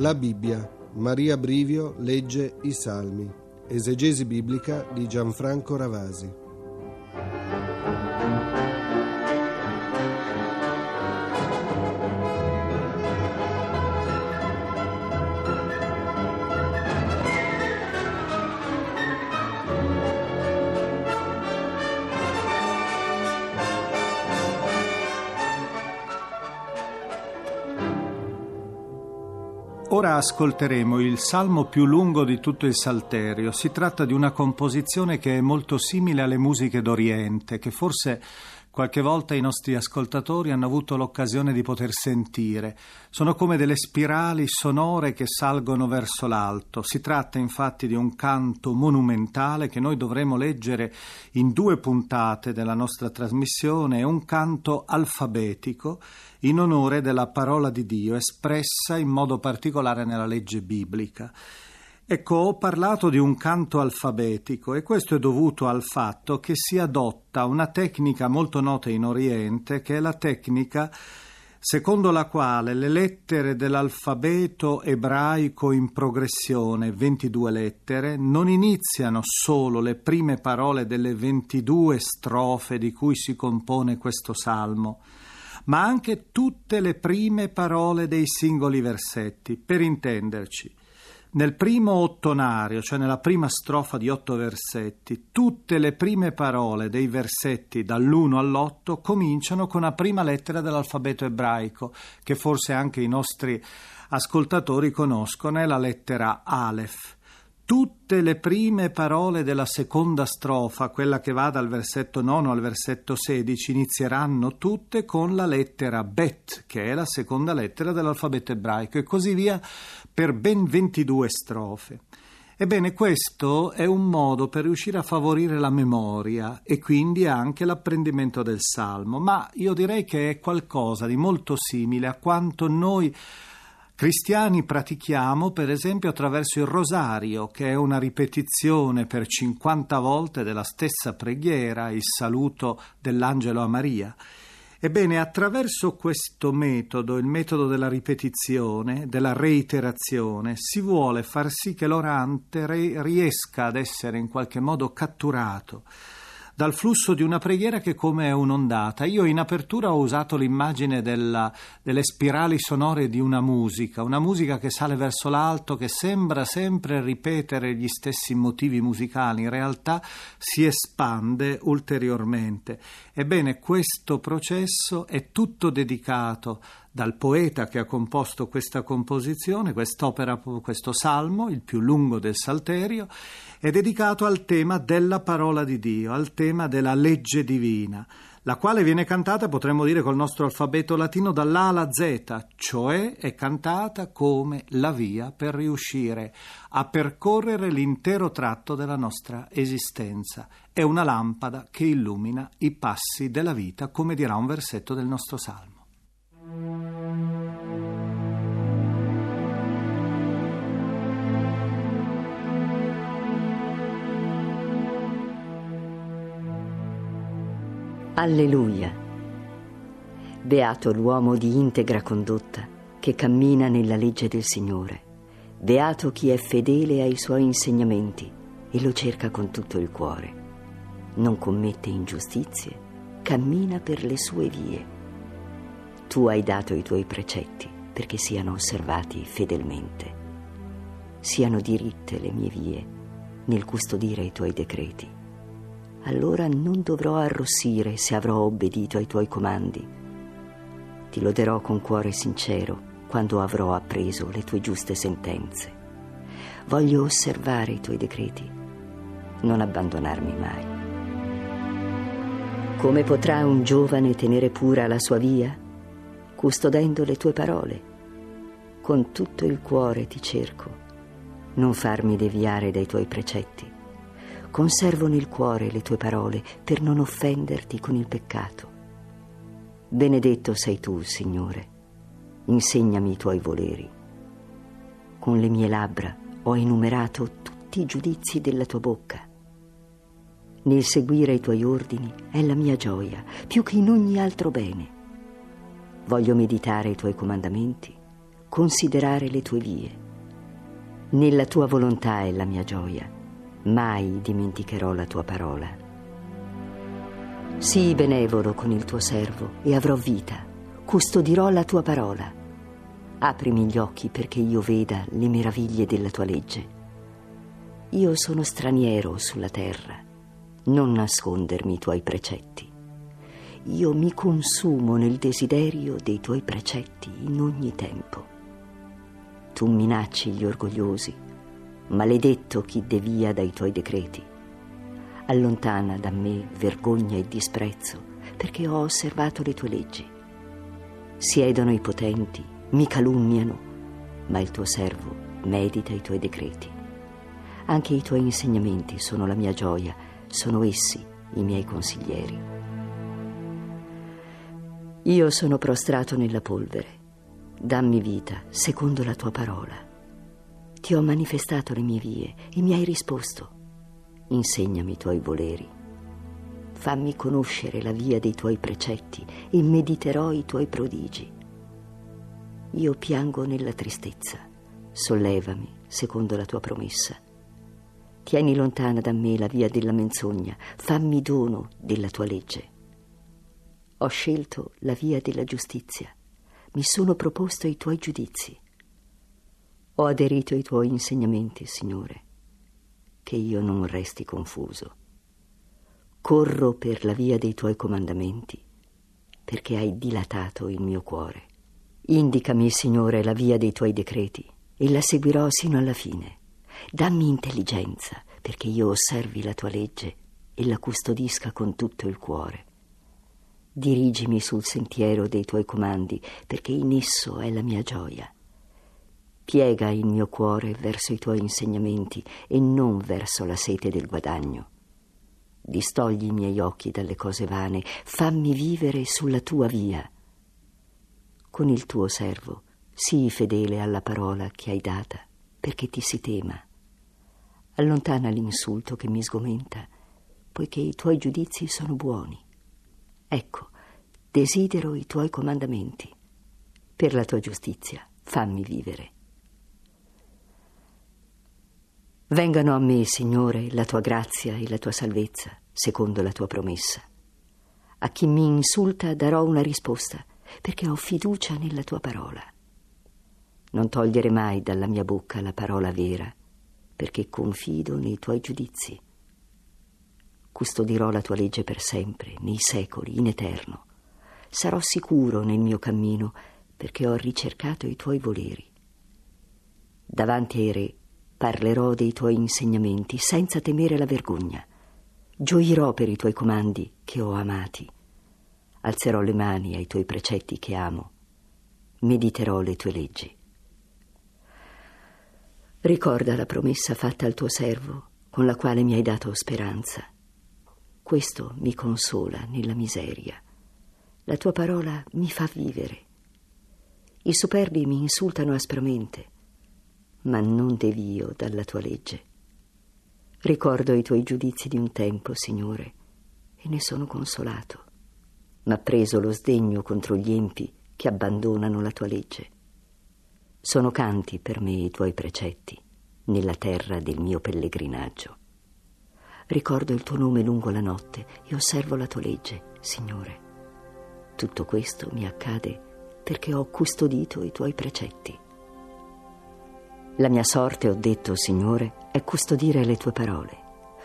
La Bibbia. Maria Brivio legge i Salmi. Esegesi biblica di Gianfranco Ravasi. Ora ascolteremo il salmo più lungo di tutto il Salterio. Si tratta di una composizione che è molto simile alle musiche d'Oriente, che forse qualche volta i nostri ascoltatori hanno avuto l'occasione di poter sentire. Sono come delle spirali sonore che salgono verso l'alto. Si tratta infatti di un canto monumentale che noi dovremo leggere in due puntate della nostra trasmissione, è un canto alfabetico in onore della parola di Dio espressa in modo particolare nella legge biblica. Ecco, ho parlato di un canto alfabetico e questo è dovuto al fatto che si adotta una tecnica molto nota in Oriente, che è la tecnica secondo la quale le lettere dell'alfabeto ebraico in progressione, 22 lettere, non iniziano solo le prime parole delle 22 strofe di cui si compone questo salmo, ma anche tutte le prime parole dei singoli versetti. Per intenderci, nel primo ottonario, cioè nella prima strofa di otto versetti, tutte le prime parole dei versetti dall'1 all'8 cominciano con la prima lettera dell'alfabeto ebraico, che forse anche i nostri ascoltatori conoscono, è la lettera Aleph. Tutte le prime parole della seconda strofa, quella che va dal versetto 9 al versetto 16, inizieranno tutte con la lettera Bet, che è la seconda lettera dell'alfabeto ebraico, e così via per ben 22 strofe. Ebbene, questo è un modo per riuscire a favorire la memoria e quindi anche l'apprendimento del salmo, ma io direi che è qualcosa di molto simile a quanto noi cristiani pratichiamo per esempio attraverso il rosario, che è una ripetizione per 50 volte della stessa preghiera, il saluto dell'angelo a Maria. Ebbene, attraverso questo metodo, il metodo della ripetizione, della reiterazione, si vuole far sì che l'orante riesca ad essere in qualche modo catturato dal flusso di una preghiera che come è un'ondata. Io in apertura ho usato l'immagine della, delle spirali sonore di una musica, una musica che sale verso l'alto, che sembra sempre ripetere gli stessi motivi musicali, in realtà si espande ulteriormente. Ebbene, questo processo è tutto dedicato dal poeta che ha composto questa composizione, quest'opera, questo salmo, il più lungo del Salterio, è dedicato al tema della parola di Dio, al tema della legge divina, la quale viene cantata, potremmo dire, col nostro alfabeto latino dall'A alla Z, cioè è cantata come la via per riuscire a percorrere l'intero tratto della nostra esistenza. È una lampada che illumina i passi della vita, come dirà un versetto del nostro salmo. Alleluia. Beato l'uomo di integra condotta che cammina nella legge del Signore. Beato chi è fedele ai suoi insegnamenti e lo cerca con tutto il cuore. Non commette ingiustizie, cammina per le sue vie. Tu hai dato i tuoi precetti perché siano osservati fedelmente. Siano diritte le mie vie nel custodire i tuoi decreti allora non dovrò arrossire se avrò obbedito ai tuoi comandi. Ti loderò con cuore sincero quando avrò appreso le tue giuste sentenze. Voglio osservare i tuoi decreti, non abbandonarmi mai. Come potrà un giovane tenere pura la sua via, custodendo le tue parole? Con tutto il cuore ti cerco, non farmi deviare dai tuoi precetti. Conservo nel cuore le tue parole per non offenderti con il peccato. Benedetto sei tu, Signore. Insegnami i tuoi voleri. Con le mie labbra ho enumerato tutti i giudizi della tua bocca. Nel seguire i tuoi ordini è la mia gioia, più che in ogni altro bene. Voglio meditare i tuoi comandamenti considerare le tue vie. Nella tua volontà è la mia gioia, mai dimenticherò la tua parola. Sii benevolo con il tuo servo e avrò vita, custodirò la tua parola. Aprimi gli occhi perché io veda le meraviglie della tua legge. Io sono straniero sulla terra, non nascondermi i tuoi precetti. Io mi consumo nel desiderio dei tuoi precetti in ogni tempo. Tu minacci gli orgogliosi, maledetto chi devia dai tuoi decreti. Allontana da me vergogna e disprezzo, perché ho osservato le tue leggi. Siedono i potenti, mi calunniano, ma il tuo servo medita i tuoi decreti. Anche i tuoi insegnamenti sono la mia gioia, sono essi i miei consiglieri. Io sono prostrato nella polvere. Dammi vita secondo la tua parola. Ti ho manifestato le mie vie e mi hai risposto. Insegnami i tuoi voleri. Fammi conoscere la via dei tuoi precetti e mediterò i tuoi prodigi. Io piango nella tristezza. Sollevami secondo la tua promessa. Tieni lontana da me la via della menzogna, fammi dono della tua legge. Ho scelto la via della giustizia, mi sono proposto i tuoi giudizi. Ho aderito ai tuoi insegnamenti, Signore, che io non resti confuso. Corro per la via dei tuoi comandamenti, perché hai dilatato il mio cuore. Indicami, Signore, la via dei tuoi decreti e la seguirò sino alla fine. Dammi intelligenza perché io osservi la tua legge e la custodisca con tutto il cuore. Dirigimi sul sentiero dei tuoi comandi perché in esso è la mia gioia. Piega il mio cuore verso i tuoi insegnamenti e non verso la sete del guadagno. Distogli i miei occhi dalle cose vane, fammi vivere sulla tua via. Con il tuo servo sii fedele alla parola che hai data, perché ti si tema. Allontana l'insulto che mi sgomenta, poiché i tuoi giudizi sono buoni. Ecco, desidero i tuoi comandamenti. Per la tua giustizia, fammi vivere. Vengano a me, Signore, la tua grazia e la tua salvezza, secondo la tua promessa. A chi mi insulta darò una risposta, perché ho fiducia nella tua parola. Non togliere mai dalla mia bocca la parola vera perché confido nei tuoi giudizi. Custodirò la tua legge per sempre, nei secoli, in eterno. Sarò sicuro nel mio cammino, perché ho ricercato i tuoi voleri. Davanti ai re parlerò dei tuoi insegnamenti senza temere la vergogna. Gioirò per i tuoi comandi che ho amati. Alzerò le mani ai tuoi precetti che amo. Mediterò le tue leggi. Ricorda la promessa fatta al tuo servo, con la quale mi hai dato speranza. Questo mi consola nella miseria. La tua parola mi fa vivere. I superbi mi insultano aspramente, ma non devio dalla tua legge. Ricordo i tuoi giudizi di un tempo, Signore, e ne sono consolato. Ma preso lo sdegno contro gli empi che abbandonano la tua legge. Sono canti per me i tuoi precetti nella terra del mio pellegrinaggio. Ricordo il tuo nome lungo la notte e osservo la tua legge, Signore. Tutto questo mi accade perché ho custodito i tuoi precetti. La mia sorte, ho detto, Signore, è custodire le tue parole.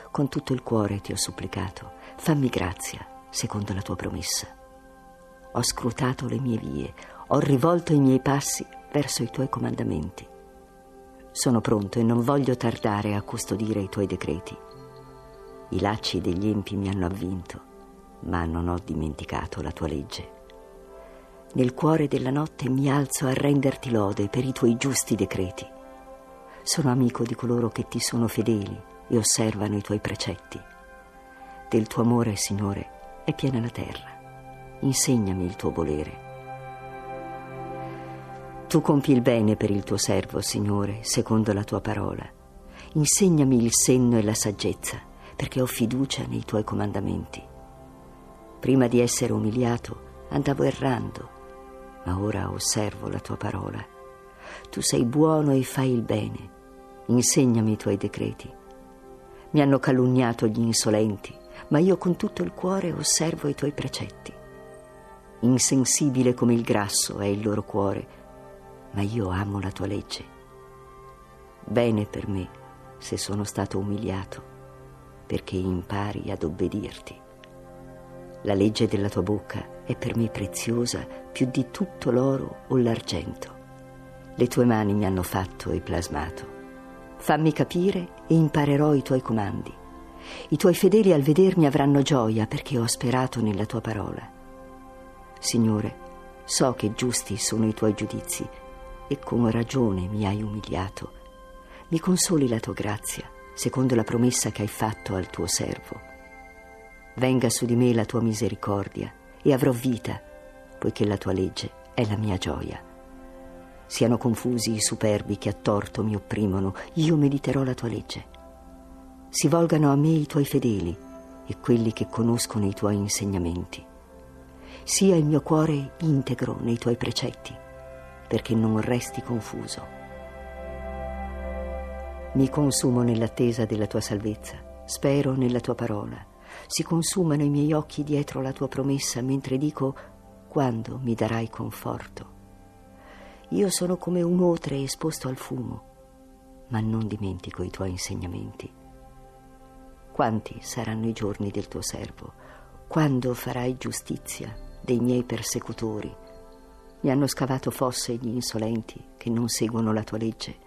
Con tutto il cuore ti ho supplicato, fammi grazia, secondo la tua promessa. Ho scrutato le mie vie, ho rivolto i miei passi verso i tuoi comandamenti. Sono pronto e non voglio tardare a custodire i tuoi decreti. I lacci degli empi mi hanno avvinto, ma non ho dimenticato la tua legge. Nel cuore della notte mi alzo a renderti lode per i tuoi giusti decreti. Sono amico di coloro che ti sono fedeli e osservano i tuoi precetti. Del tuo amore, Signore, è piena la terra. Insegnami il tuo volere. Tu compi il bene per il tuo servo, Signore, secondo la tua parola. Insegnami il senno e la saggezza, perché ho fiducia nei tuoi comandamenti. Prima di essere umiliato andavo errando, ma ora osservo la tua parola. Tu sei buono e fai il bene. Insegnami i tuoi decreti. Mi hanno calunniato gli insolenti, ma io con tutto il cuore osservo i tuoi precetti. Insensibile come il grasso è il loro cuore, ma io amo la tua legge. Bene per me se sono stato umiliato, perché impari ad obbedirti. La legge della tua bocca è per me preziosa più di tutto l'oro o l'argento. Le tue mani mi hanno fatto e plasmato. Fammi capire e imparerò i tuoi comandi. I tuoi fedeli al vedermi avranno gioia perché ho sperato nella tua parola. Signore, so che giusti sono i tuoi giudizi e con ragione mi hai umiliato. Mi consoli la tua grazia, secondo la promessa che hai fatto al tuo servo. Venga su di me la tua misericordia e avrò vita, poiché la tua legge è la mia gioia. Siano confusi i superbi che a torto mi opprimono, io mediterò la tua legge. Si volgano a me i tuoi fedeli e quelli che conoscono i tuoi insegnamenti sia il mio cuore integro nei tuoi precetti, perché non resti confuso. Mi consumo nell'attesa della tua salvezza, spero nella tua parola. Si consumano i miei occhi dietro la tua promessa mentre dico quando mi darai conforto. Io sono come un otre esposto al fumo, ma non dimentico i tuoi insegnamenti. Quanti saranno i giorni del tuo servo? Quando farai giustizia? dei miei persecutori. Mi hanno scavato fosse gli insolenti che non seguono la tua legge.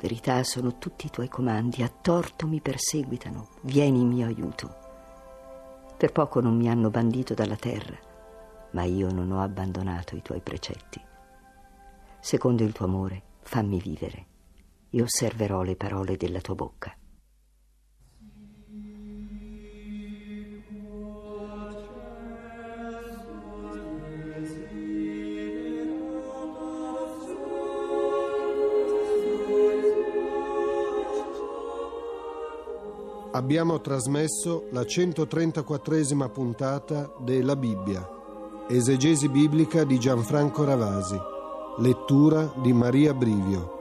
Verità sono tutti i tuoi comandi, a torto mi perseguitano, vieni in mio aiuto. Per poco non mi hanno bandito dalla terra, ma io non ho abbandonato i tuoi precetti. Secondo il tuo amore, fammi vivere e osserverò le parole della tua bocca. Abbiamo trasmesso la 134esima puntata della Bibbia, esegesi biblica di Gianfranco Ravasi, lettura di Maria Brivio.